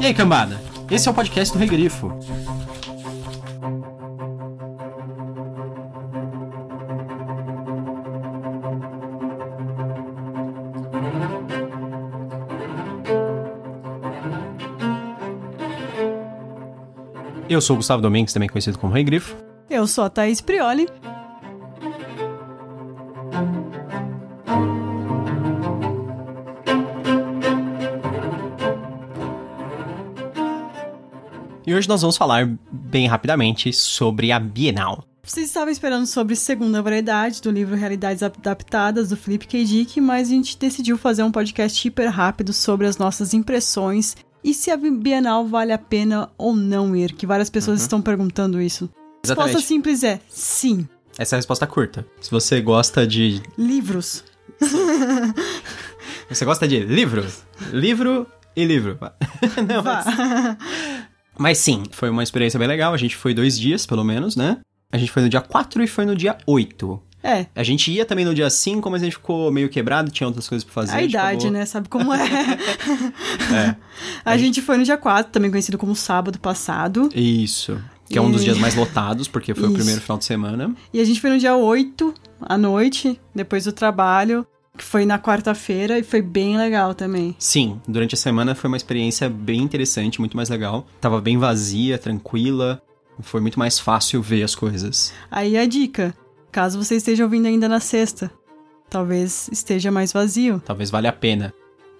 E aí, cambada? Esse é o podcast do Regrifo. Eu sou o Gustavo Domingues, também conhecido como Rei Grifo. Eu sou a Thaís Prioli. E hoje nós vamos falar bem rapidamente sobre a Bienal. Vocês estavam esperando sobre Segunda Variedade, do livro Realidades Adaptadas, do Felipe K. Dick, mas a gente decidiu fazer um podcast hiper rápido sobre as nossas impressões e se a Bienal vale a pena ou não ir, que várias pessoas estão perguntando isso. A resposta Exatamente. simples é sim. Essa é a resposta curta. Se você gosta de. Livros. Você gosta de livros? Livro e livro. Não, mas... Mas sim, foi uma experiência bem legal. A gente foi dois dias, pelo menos, né? A gente foi no dia 4 e foi no dia 8. É, A gente ia também no dia 5, mas a gente ficou meio quebrado, tinha outras coisas pra fazer. a gente idade, acabou- né? Sabe como é? É. a gente foi no dia 4, também conhecido como sábado passado. Isso. Que é um dos E- dias mais lotados, porque foi o Isso. primeiro final de semana. E a gente foi no dia 8, à noite, depois do trabalho, que foi na quarta-feira, e foi bem legal também. Sim, durante a semana foi uma experiência bem interessante, muito mais legal. Tava bem vazia, tranquila. Foi muito mais fácil ver as coisas. Aí a dica, caso você esteja ouvindo ainda na sexta, talvez esteja mais vazio. Talvez valha a pena.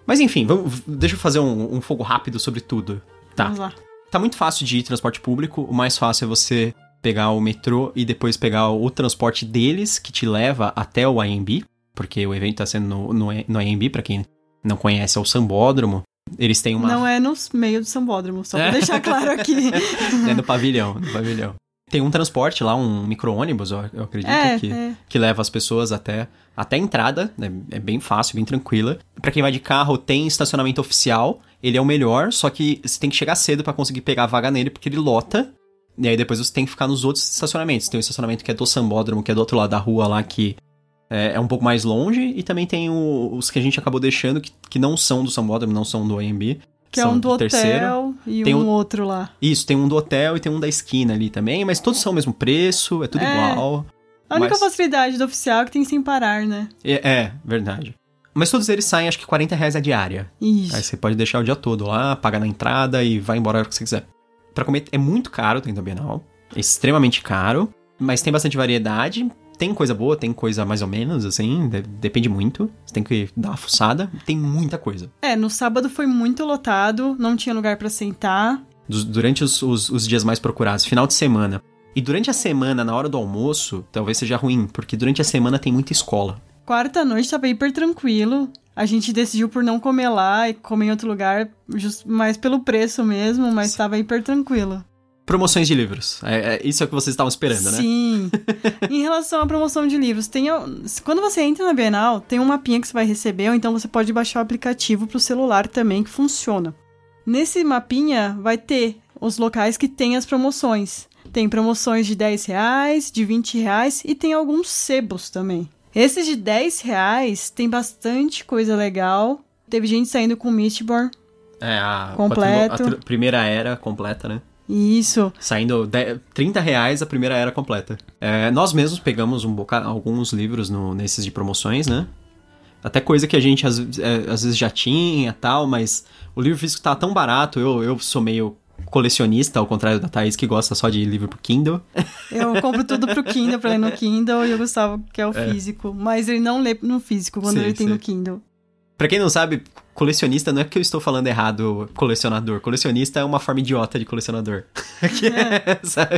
Mas enfim, vamos, deixa eu fazer um, um fogo rápido sobre tudo. Tá. Vamos lá. Tá muito fácil de ir transporte público. O mais fácil é você pegar o metrô e depois pegar o transporte deles, que te leva até o AMB. Porque o evento tá sendo no, no, no AMB, pra quem não conhece, é o Sambódromo. Eles têm uma. Não é no meio do Sambódromo, só pra É. deixar claro aqui. É no pavilhão, no pavilhão. Tem um transporte lá, um micro-ônibus, eu acredito, é, que, é. que leva as pessoas até, até a entrada, né? é bem fácil, bem tranquila. Pra quem vai de carro, tem estacionamento oficial, ele é o melhor, só que você tem que chegar cedo pra conseguir pegar a vaga nele, porque ele lota. E aí depois você tem que ficar nos outros estacionamentos. Tem o estacionamento que é do Sambódromo, que é do outro lado da rua lá, que é, é um pouco mais longe, e também tem o- os que a gente acabou deixando, que, que não são do Sambódromo, não são do AMB. Que é são um do terceiro. hotel e Tem um um- outro lá. Isso, tem um do hotel e tem um da esquina ali também, mas todos são o mesmo preço, é tudo É. igual. A única Mas- facilidade do oficial é que tem sem parar, né? É, é, verdade. Mas todos eles saem, acho que 40 reais a diária. Isso. Aí você pode deixar o dia todo lá, pagar na entrada e vai embora a hora que você quiser. Pra comer é muito caro dentro da Bienal. É extremamente caro, mas tem bastante variedade. Tem coisa boa, tem coisa mais ou menos, assim, de- depende muito. Você tem que dar uma fuçada. Tem muita coisa. É, no sábado foi muito lotado, não tinha lugar pra sentar. Durante os, os- os dias mais procurados, final de semana. E durante a semana, na hora do almoço, talvez seja ruim, porque durante a semana tem muita escola. Quarta noite tava hiper tranquilo. A gente decidiu por não comer lá e comer em outro lugar, just- mais pelo preço mesmo, mas tava hiper tranquilo. Promoções de livros. É, é- isso é o que vocês estavam esperando, né? Sim. em relação à promoção de livros, tem quando você entra na Bienal, tem um mapinha que você vai receber, ou então você pode baixar o aplicativo pro celular também que funciona. Nesse mapinha vai ter os locais que tem as promoções. Tem promoções de 10 reais, de 20 reais e tem alguns sebos também. Esses de 10 reais tem bastante coisa legal. Teve gente saindo com Mistborn. É, a, Completo. a primeira era completa, né? Isso. Saindo de, 30 reais a primeira era completa. É, nós mesmos pegamos um boca, alguns livros no- nesses de promoções, né? Até coisa que a gente às, é, às vezes já tinha tal, mas o livro físico tá tão barato, eu, eu sou meio colecionista, ao contrário da Thaís, que gosta só de livro pro Kindle. Eu compro tudo pro Kindle, pra ler no Kindle, e o Gustavo quer o físico. Mas ele não lê no físico quando Sim, ele tem sim. no Kindle. Pra quem não sabe, colecionista não é que eu estou falando errado, colecionador. Colecionista é uma forma idiota de colecionador.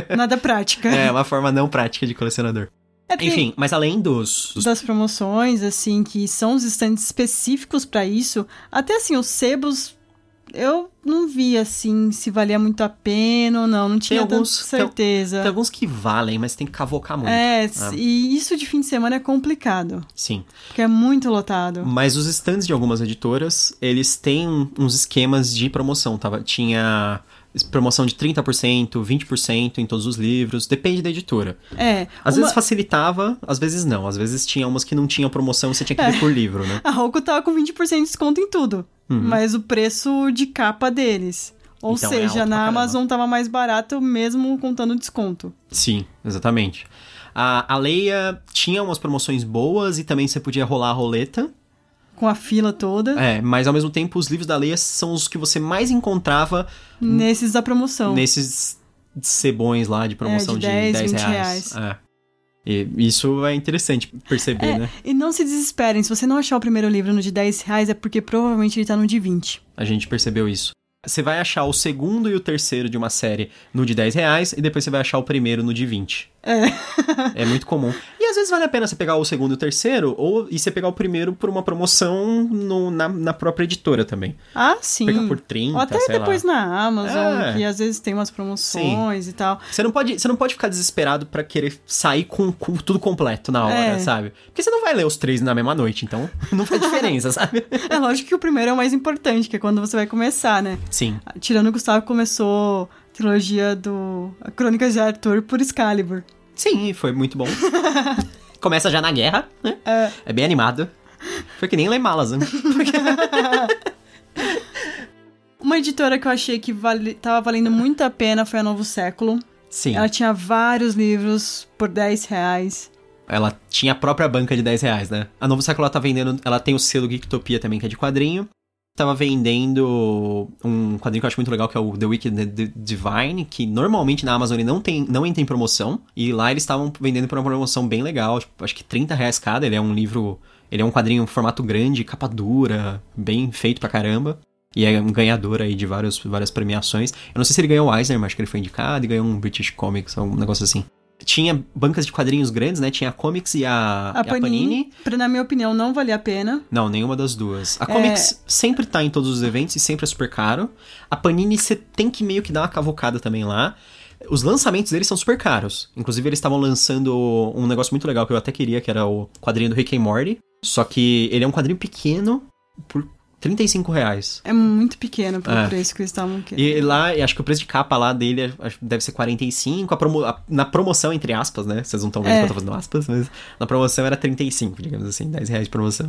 É? Nada prática. É, uma forma não prática de colecionador. É Enfim, mas além dos, dos Das promoções, assim, que são os estandes específicos pra isso, até assim, os sebos, eu não vi, assim, se valia muito a pena ou não. Não tinha alguns- tanta tem- certeza. Tem alguns que valem, mas tem que cavocar muito. É, Ah. e isso de fim de semana é complicado, Sim. porque é muito lotado. Mas os stands de algumas editoras, eles têm uns esquemas de promoção, tava? Tinha promoção de 30%, 20% em todos os livros, depende da editora. É. Às uma- vezes facilitava, às vezes não. Às vezes tinha umas que não tinham promoção e você tinha que ler por livro, né? A Roku tava com 20% de desconto em tudo. Mas o preço de capa deles. Ou Uhum. Então é seja, pra na. Amazon tava mais barato mesmo contando desconto. Sim, exatamente. A, a Leia tinha umas promoções boas e também você podia rolar a roleta. Com a fila toda. É, mas ao mesmo tempo os livros da Leia são os que você mais encontrava Nesses da promoção. nesses cebões lá de promoção É, de de 10, 10, 20 reais. É. E isso é interessante perceber, É, né? e não se desesperem, se você não achar o primeiro livro no de 10 reais, é porque provavelmente ele tá no de 20. A gente percebeu isso. Você vai achar o segundo e o terceiro de uma série no de 10 reais e depois você vai achar o primeiro no de 20. É. É muito comum. Às vezes vale a pena você pegar o segundo e o terceiro, ou e você pegar o primeiro por uma promoção no- na, na própria editora também. Ah, sim. Pegar por 30, Ou até depois lá. na Amazon, É. que às vezes tem umas promoções e tal. Você não pode, você não pode ficar desesperado pra querer sair com, com tudo completo na hora, É. sabe? Porque você não vai ler os três na mesma noite, então não faz diferença, sabe? É lógico que o primeiro é o mais importante, que é quando você vai começar, né? Sim. Tirando o Gustavo começou a trilogia do Crônicas de Arthur por Excalibur. Sim, foi muito bom. Começa já na guerra, né? É. É bem animado. Foi que nem ler malas, né? Uma editora que eu achei que vale, tava valendo muito a pena foi a Novo Século. Sim. Ela tinha vários livros por 10 reais. Ela tinha a própria banca de 10 reais, né? A Novo Século ela tá vendendo. Ela tem o selo Geektopia também, que é de quadrinho. Tava vendendo um quadrinho que eu acho muito legal, que é o The Wicked D- Divine, que normalmente na Amazon ele não, tem, não entra em promoção. E lá eles estavam vendendo por uma promoção bem legal, tipo, acho que 30 reais cada. Ele é um livro. Ele é um quadrinho em formato grande, capa dura, bem feito pra caramba. E é um ganhador aí de vários, várias premiações. Eu não sei se ele ganhou o Eisner, mas acho que ele foi indicado e ganhou um British Comics, um negócio assim. Tinha bancas de quadrinhos grandes, né? Tinha a Comics e a, A e a Panini, Panini. pra- na minha opinião, não valia a pena. Não, nenhuma das duas. A É. Comics sempre tá em todos os eventos e sempre é super caro. A Panini você tem que meio que dar uma cavocada também lá. Os lançamentos deles são super caros. Inclusive, eles estavam lançando um negócio muito legal que eu até queria, que era o quadrinho do Rick and Morty. Só que ele é um quadrinho pequeno por 35 reais. É muito pequeno pelo É. preço que eles estavam querendo. E lá, acho que o preço de capa lá dele é- deve ser 45. A promo- a- na promoção, entre aspas, né? Vocês não estão vendo É. que eu tô fazendo aspas, mas na promoção era 35, digamos assim, 10 reais de promoção.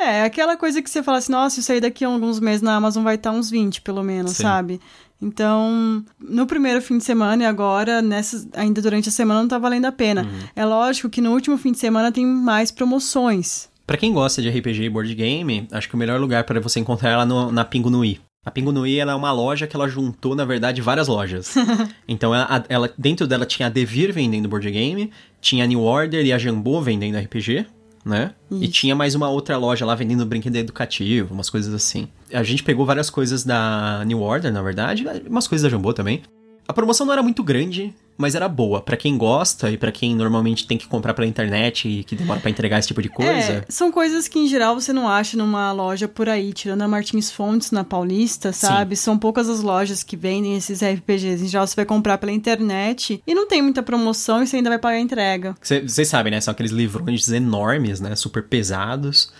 É, aquela coisa que você fala assim, nossa, isso aí daqui a alguns meses na Amazon vai estar uns 20, pelo menos, Sim. sabe? Então, no primeiro fim de semana e agora, nessas, ainda durante a semana, não tá valendo a pena. Uhum. É lógico que no último fim de semana tem mais promoções. Pra quem gosta de RPG e board game, acho que o melhor lugar para você encontrar ela é no, na Pingo Nui. A Pingo Nui ela é uma loja que ela juntou, na verdade, várias lojas. então, ela, ela- dentro dela tinha a Devir vendendo board game, tinha a New Order e a Jambô vendendo RPG, né? E Isso. tinha mais uma outra loja lá vendendo brinquedo educativo, umas coisas assim. A gente pegou várias coisas da New Order, na verdade, umas coisas da Jambô também. A promoção não era muito grande, mas era boa. Pra quem gosta e pra quem normalmente tem que comprar pela internet e que demora pra entregar esse tipo de coisa. É, são coisas que em geral você não acha numa loja por aí, tirando a Martins Fontes na Paulista, sabe? São poucas as lojas que vendem esses RPGs. Em geral você vai comprar pela internet e não tem muita promoção e você ainda vai pagar a entrega. Vocês sabem, né? São aqueles livrões enormes, né? Super pesados.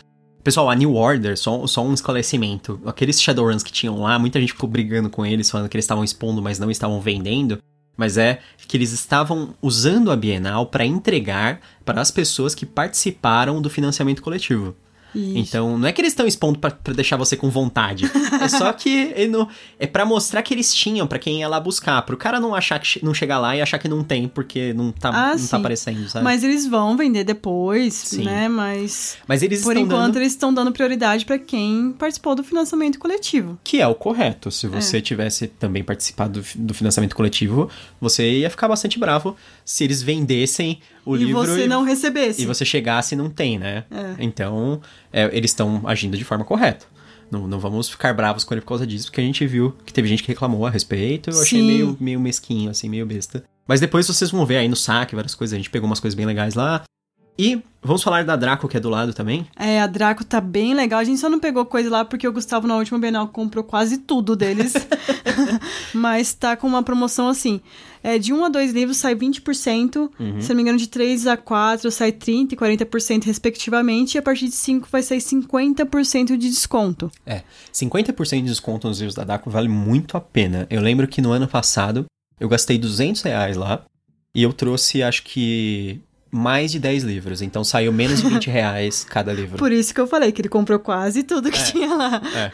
Pessoal, a New Order, só, só um esclarecimento. Aqueles Shadowruns que tinham lá, muita gente ficou brigando com eles, falando que eles estavam expondo, mas não estavam vendendo. Mas é que eles estavam usando a Bienal para entregar para as pessoas que participaram do financiamento coletivo. Isso. Então, não é que eles estão expondo pra pra deixar você com vontade. é só que não- é para mostrar que eles tinham pra quem ia lá buscar. Pro cara não achar que não chegar lá e achar que não tem porque não tá, Ah, não sim. tá aparecendo, sabe? Mas eles vão vender depois, Sim. né? Mas Mas eles por enquanto dando eles estão dando prioridade pra quem participou do financiamento coletivo. que é o correto. Se você tivesse também participado do financiamento coletivo, você ia ficar bastante bravo se eles vendessem o e livro você e, não recebesse. e você chegasse e não tem, né? É. Então, é, eles estão agindo de forma correta. Não, não vamos ficar bravos com ele por causa disso, porque a gente viu que teve gente que reclamou a respeito. Eu achei meio, meio mesquinho, assim, meio besta. Mas depois vocês vão ver aí no saque várias coisas. A gente pegou umas coisas bem legais lá. E vamos falar da Draco, que é do lado também. É, a Draco tá bem legal. A gente só não pegou coisa lá porque o Gustavo na última Bienal comprou quase tudo deles. Mas tá com uma promoção assim. É, de 1 a 2 livros sai 20%, Uhum. se não me engano, de 3 a 4 sai 30% e 40% respectivamente, e a partir de 5 vai sair 50% de desconto. É, 50% de desconto nos livros da Draco vale muito a pena. Eu lembro que no ano passado eu gastei 200 reais lá e eu trouxe, acho que, mais de 10 livros. Então saiu menos de 20 reais cada livro. Por isso que eu falei que ele comprou quase tudo que É. tinha lá. É,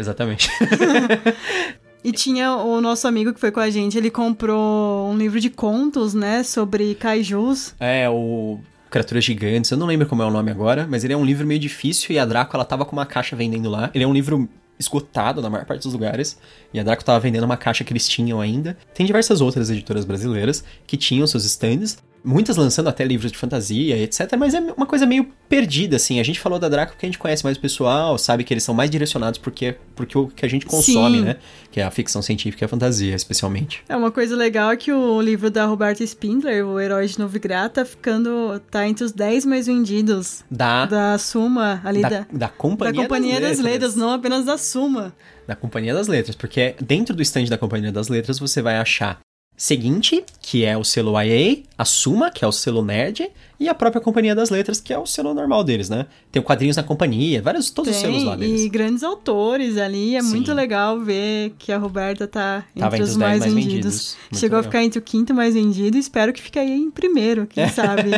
exatamente. E tinha o nosso amigo que foi com a gente, ele comprou um livro de contos, né, sobre kaijus. É, o Criaturas Gigantes, eu não lembro como é o nome agora, mas ele é um livro meio difícil e a Draco, ela tava com uma caixa vendendo lá. Ele é um livro esgotado na maior parte dos lugares, e a Draco tava vendendo uma caixa que eles tinham ainda. Tem diversas outras editoras brasileiras que tinham seus stands, muitas lançando até livros de fantasia, etc, mas é uma coisa meio perdida, assim. A gente falou da Draco porque a gente conhece mais o pessoal, sabe que eles são mais direcionados porque, porque o que a gente consome, Sim. né? Que é a ficção científica e a fantasia, especialmente. É uma coisa legal é que o livro da Roberta Spindler, O Herói de Novigrad, tá ficando. tá entre os 10 mais vendidos Da, da Suma, ali da, da, da Companhia, da Companhia das, Letras, não apenas da Suma. da Companhia das Letras, porque dentro do stand da Companhia das Letras você vai achar Seguinte, que é o selo IA, a Suma, que é o selo nerd, e a própria Companhia das Letras, que é o selo normal deles, né? Tem o quadrinhos da companhia, vários, todos os selos lá Tem, deles. e grandes autores ali. É Sim. muito legal ver que a Roberta tá entre Tava entre os os 10 mais, mais vendidos. vendidos. Chegou legal. a ficar entre o quinto mais vendido. Espero que fique aí em primeiro, quem sabe.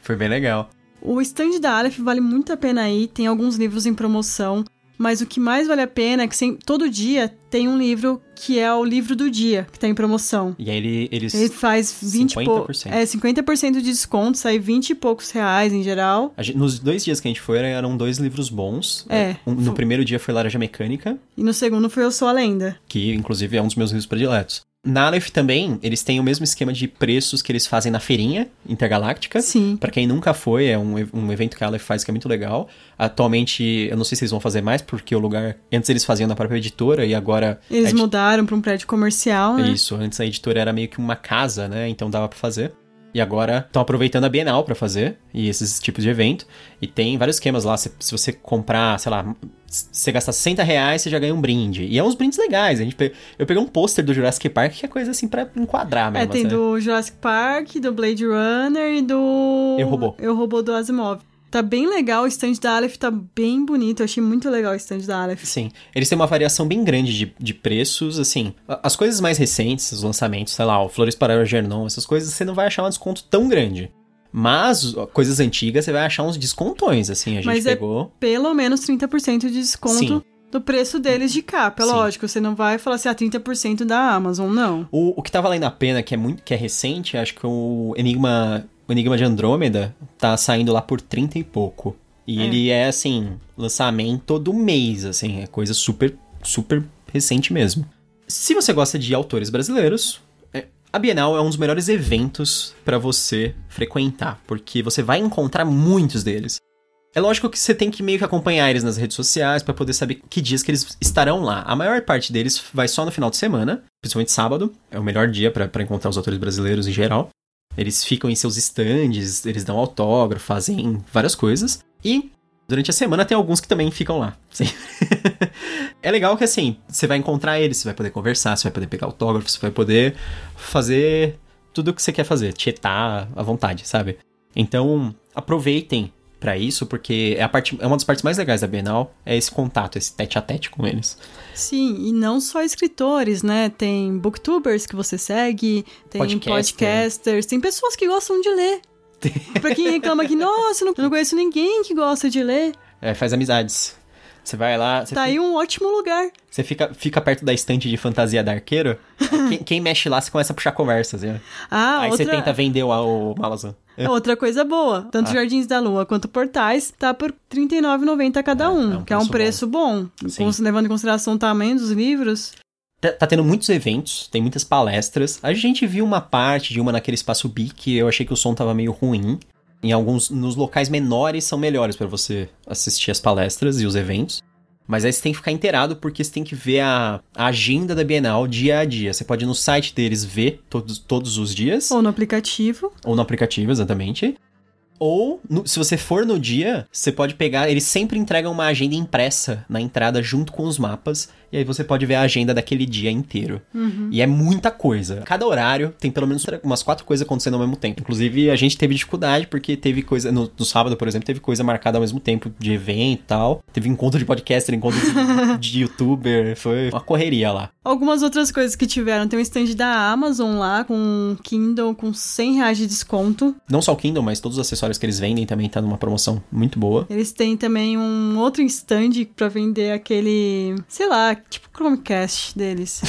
Foi bem legal. O stand da Aleph vale muito a pena ir, tem alguns livros em promoção, mas o que mais vale a pena é que sem- todo dia tem um livro que é o livro do dia, que tá em promoção. E aí ele- eles... Ele faz 20 e pou- 50%. É, 50% de desconto, sai 20 e poucos reais em geral. gente- nos dois dias que a gente foi, eram dois livros bons. É. Um- no primeiro dia foi Laranja Mecânica, E no segundo foi Eu Sou a Lenda. que inclusive é um dos meus livros prediletos. Na Aleph também, eles têm o mesmo esquema de preços que eles fazem na feirinha intergaláctica. Sim. Pra quem nunca foi, é um, um evento que a Aleph faz que é muito legal. Atualmente, eu não sei se eles vão fazer mais, porque o lugar. Antes eles faziam na própria editora e agora. Eles a edi- mudaram pra um prédio comercial, né? Isso, antes a editora era meio que uma casa, né? Então dava pra fazer. E agora estão aproveitando a Bienal pra fazer e esses tipos de evento. E tem vários esquemas lá. Se, se você comprar, sei lá, se você gastar 60 reais, você já ganha um brinde. E é uns brindes legais. A gente pe- Eu peguei um pôster do Jurassic Park que é coisa assim pra enquadrar É, mesmo. tem sabe? do Jurassic Park, do Blade Runner e do. Eu, Robô. Eu Robô do Asimov. Tá bem legal, o stand da Aleph tá bem bonito. Eu achei muito legal o stand da Aleph. Sim. Eles têm uma variação bem grande de, de preços, assim. As coisas mais recentes, os lançamentos, sei lá, o Flores para o Gernon, essas coisas, você não vai achar um desconto tão grande. Mas coisas antigas, você vai achar uns descontões, assim. A gente Mas é- pegou. Pelo menos 30% de desconto Sim. do preço deles de capa. É Sim. lógico, você não vai falar assim, ah, 30% da Amazon, não. O, o que tá valendo a pena, que é muito que é recente, acho que o Enigma, o Enigma de Andrômeda tá saindo lá por 30 e pouco. E É. ele é, assim, lançamento do mês, assim, é coisa super, super recente mesmo. Se você gosta de autores brasileiros, é, a Bienal é um dos melhores eventos pra você frequentar, porque você vai encontrar muitos deles. É lógico que você tem que meio que acompanhar eles nas redes sociais pra poder saber que dias que eles estarão lá. A maior parte deles vai só no final de semana, principalmente sábado. É o melhor dia pra encontrar os autores brasileiros em geral. Eles ficam em seus stands, eles dão autógrafo, fazem várias coisas. E durante a semana tem alguns que também ficam lá. É legal que assim, você vai encontrar eles, você vai poder conversar, você vai poder pegar autógrafo, você vai poder fazer tudo o que você quer fazer, tietar à vontade, sabe? Então, aproveitem pra isso, porque é, a parte, é uma das partes mais legais da Bienal, é esse contato, esse tete a tete com eles. Sim, e não só escritores, né? Tem booktubers que você segue, tem Podcaster. podcasters, tem pessoas que gostam de ler. pra quem reclama que, nossa, eu não, não conheço ninguém que gosta de ler, É, faz amizades. Você vai lá, você, tá fi- aí um ótimo lugar. você fica, fica perto da estante de fantasia da arqueiro, quem, quem mexe lá, você começa a puxar conversas, né? Ah, Aí outra... você tenta vender o, o Malazan. É Outra coisa boa, tanto Ah. Jardins da Lua quanto Portais, tá por R$ 39,90 cada É, um, é um que é um preço bom. Cons- Levando em consideração o tamanho dos livros. Tá, tá tendo muitos eventos, tem muitas palestras. A gente viu uma parte de uma naquele espaço B que eu achei que o som tava meio ruim. Em alguns, nos locais menores são melhores pra você assistir as palestras e os eventos. Mas aí você tem que ficar inteirado porque você tem que ver a, a agenda da Bienal dia a dia. Você pode ir no site deles ver todos, todos os dias, Ou no aplicativo. ou no aplicativo, exatamente. Ou, no- se você for no dia, você pode pegar. Eles sempre entregam uma agenda impressa na entrada junto com os mapas. E aí você pode ver a agenda daquele dia inteiro. E é muita coisa. Cada horário tem pelo menos umas quatro coisas acontecendo ao mesmo tempo. Inclusive, a gente teve dificuldade porque teve coisa. No, no sábado, por exemplo, teve coisa marcada ao mesmo tempo de evento e tal. Teve encontro de podcaster, encontro de, de youtuber. Foi uma correria lá. Algumas outras coisas que tiveram. Tem um stand da Amazon lá, com Kindle, com 100 reais de desconto. Não só o Kindle, mas todos os acessórios que eles vendem também tá numa promoção muito boa. Eles têm também um outro stand pra vender aquele, sei lá, tipo Chromecast deles.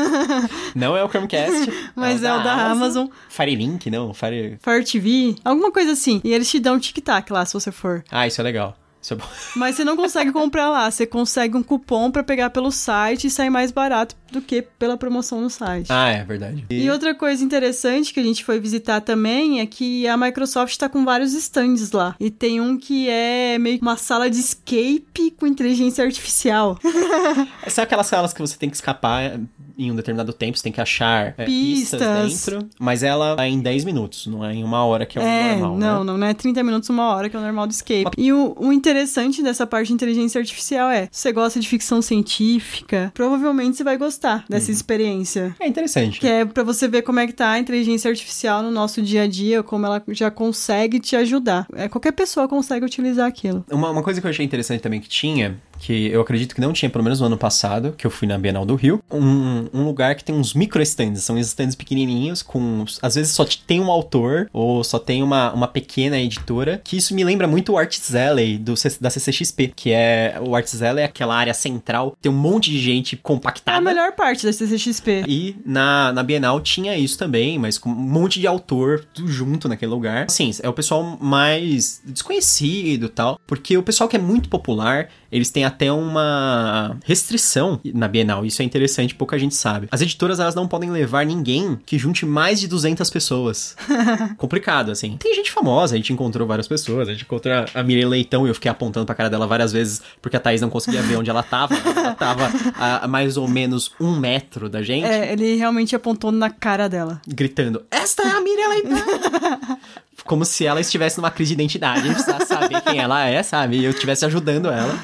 Não é o Chromecast. Mas é o da Amazon. Firelink, não. Fire... Fire TV, alguma coisa assim. E eles te dão um tic-tac lá, se você for. Ah, isso é legal. Isso é bom. Mas você não consegue comprar lá, você consegue um cupom pra pegar pelo site e sair mais barato do que pela promoção no site. Ah, é verdade. E outra coisa interessante que a gente foi visitar também é que a Microsoft tá com vários stands lá. E tem um que é meio que uma sala de escape com inteligência artificial. São aquelas salas que você tem que escapar em um determinado tempo, você tem que achar é, pistas. Pistas. dentro, mas ela é em 10 minutos, não é em uma hora que é o É, normal, não, né? não, não é 30 minutos, uma hora, que é o normal do escape. E o, o interessante dessa parte de inteligência artificial é, se você gosta de ficção científica, provavelmente você vai gostar dessa experiência. É interessante. Que é pra você ver como é que tá a inteligência artificial no nosso dia a dia, como ela já consegue te ajudar. É, qualquer pessoa consegue utilizar aquilo. Uma, uma coisa que eu achei interessante também que tinha, que eu acredito que não tinha, pelo menos no ano passado, que eu fui na Bienal do Rio, um, um lugar que tem uns micro stands, são stands pequenininhos, com, às vezes só te- tem um autor, ou só tem uma, uma pequena editora, que isso me lembra muito o Arts Alley do, da CCXP, que é, o Arts Alley é aquela área central, tem um monte de gente É a compactada. melhor parte da CCXP. E na, na Bienal tinha isso também, mas com um monte de autor tudo junto naquele lugar. Assim, é o pessoal mais desconhecido e tal, porque o pessoal que é muito popular, eles têm até uma restrição na Bienal, isso é interessante, pouca gente sabe. As editoras, elas não podem levar ninguém que junte mais de 200 pessoas. Complicado, assim. Tem gente famosa, a gente encontrou várias pessoas, a gente encontrou a Miriam Leitão e eu fiquei apontando pra cara dela várias vezes, porque a Thaís não conseguia ver onde ela tava. Ela tava a, mais ou menos um metro da gente É, ele realmente apontou na cara dela. gritando: Esta é a Miriam Leitão! Como se ela estivesse numa crise de identidade, a gente precisasse saber quem ela é, sabe? E eu estivesse ajudando ela.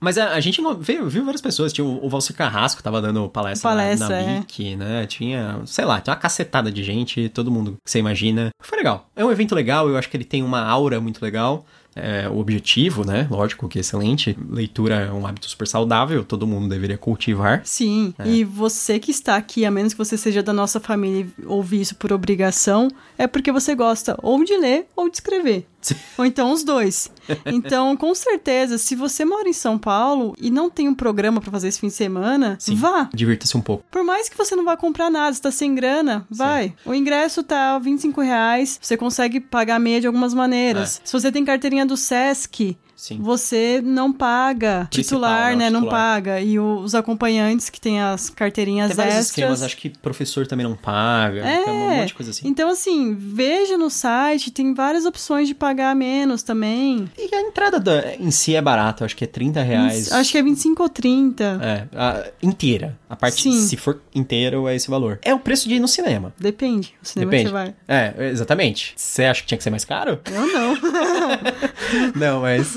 Mas a, a gente viu, viu várias pessoas. Tinha o, o Valci Carrasco tava dando palestra, na- Palestra, na, é. BIC, né? Tinha, sei lá, tinha uma cacetada de gente, todo mundo que você imagina. Foi legal. É um evento legal, eu acho que ele tem uma aura muito legal. É, o objetivo, né? Lógico que é excelente. Leitura é um hábito super saudável, todo mundo deveria cultivar. Sim, e você que está aqui, a menos que você seja da nossa família e ouvir isso por obrigação, é porque você gosta ou de ler ou de escrever. Ou então os dois. Então, com certeza, se você mora em São Paulo e não tem um programa pra fazer esse fim de semana, Sim. vá. Divirta-se um pouco. Por mais que você não vá comprar nada, você tá sem grana, vai. O ingresso tá 25 reais, você consegue pagar meia de algumas maneiras. Se você tem carteirinha do Sesc, Sim. você não paga. Principal, titular, né, o né? Não titular. paga. E os acompanhantes que tem as carteirinhas Tem vários extras. esquemas, acho que professor também não paga. É. Tem um monte de coisa assim. Então, assim, veja no site, tem várias opções de pagar menos também. E a entrada da- em si é barata, acho que é 30 reais. Acho que é 25 ou 30. É, a- inteira. A parte, Sim. se for inteiro, é esse valor. É o preço de ir no cinema. Depende. O cinema Depende. que você vai. É, exatamente. Você acha que tinha que ser mais caro? Eu não. não, mas.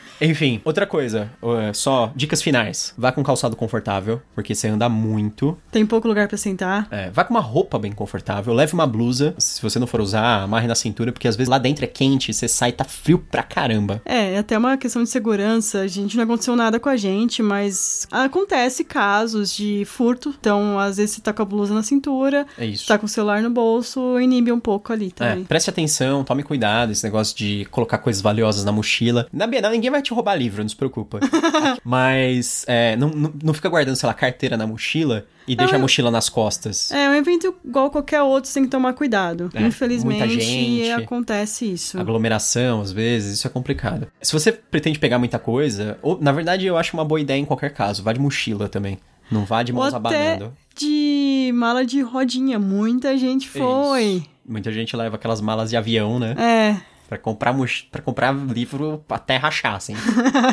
Enfim, outra coisa, uh, só dicas finais. Vá com calçado confortável, porque você anda muito. tem pouco lugar pra sentar. É, vá com uma roupa bem confortável, leve uma blusa. Se você não for usar, amarre na cintura, porque às vezes lá dentro é quente, você sai e tá frio pra caramba. É, é até uma questão de segurança. A gente não aconteceu nada com a gente, mas acontece casos de furto. Então, às vezes você tá com a blusa na cintura, É isso. tá com o celular no bolso, inibe um pouco ali É, também. preste atenção, tome cuidado, esse negócio de colocar coisas valiosas na mochila. Na Bienal ninguém vai te roubar livro, não se preocupa. Mas é, não, não, não fica guardando, sei lá, carteira na mochila e deixa a mochila nas costas. É, um evento igual qualquer outro, você tem que tomar cuidado. É, muita Infelizmente, gente. acontece isso. Aglomeração, às vezes, isso é complicado. Se você pretende pegar muita coisa, ou, na verdade eu acho uma boa ideia em qualquer caso, vá de mochila também. Não vá de Ou mãos até abanando. de mala de rodinha. Muita gente foi. Isso. Muita gente leva aquelas malas de avião, né? É, Pra comprar, pra comprar livro até rachar, assim.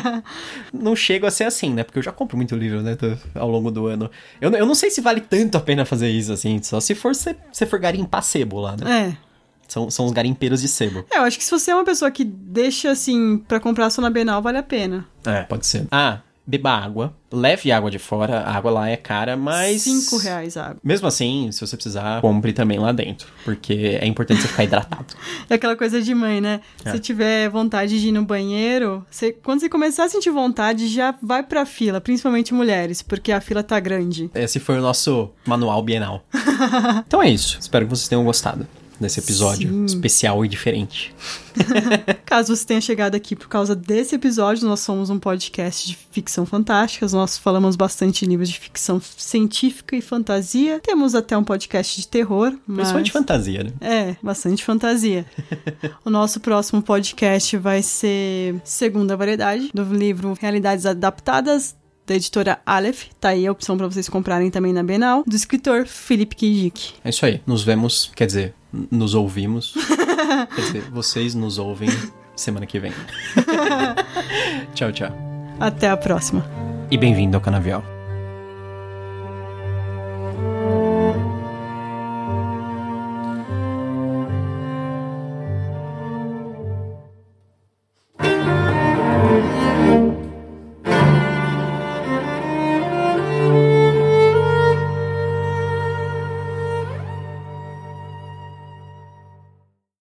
não chego a ser assim, né? Porque eu já compro muito livro, né? Ao longo do ano. Eu, eu não sei se vale tanto a pena fazer isso, assim. Só se for você for garimpar sebo lá, né? é. São, são os garimpeiros de sebo. É, eu acho que se você é uma pessoa que deixa assim pra comprar só na Bienal, vale a pena. É, pode ser. Ah, beba água. Leve água de fora. A água lá é cara, mas. Cinco reais a água. Mesmo assim, se você precisar, compre também lá dentro. Porque é importante você ficar hidratado. É aquela coisa de mãe, né? É. Se tiver vontade de ir no banheiro, você- quando você começar a sentir vontade, já vai pra fila, principalmente mulheres, porque a fila tá grande. Esse foi o nosso manual bienal. então é isso. Espero que vocês tenham gostado desse episódio Sim. especial e diferente. Caso você tenha chegado aqui por causa desse episódio, nós somos um podcast de ficção fantástica. Nós falamos bastante de livros de ficção científica e fantasia. Temos até um podcast de terror, mas... Principalmente fantasia, né? É, bastante fantasia. o nosso próximo podcast vai ser Segunda Variedade, do livro Realidades Adaptadas, da editora Aleph. Tá aí a opção para vocês comprarem também na Bienal, do escritor Felipe Kijik. É isso aí. Nos vemos, quer dizer, nos ouvimos. quer dizer, vocês nos ouvem semana que vem. tchau, tchau. Até a próxima. E bem-vindo ao Canavial.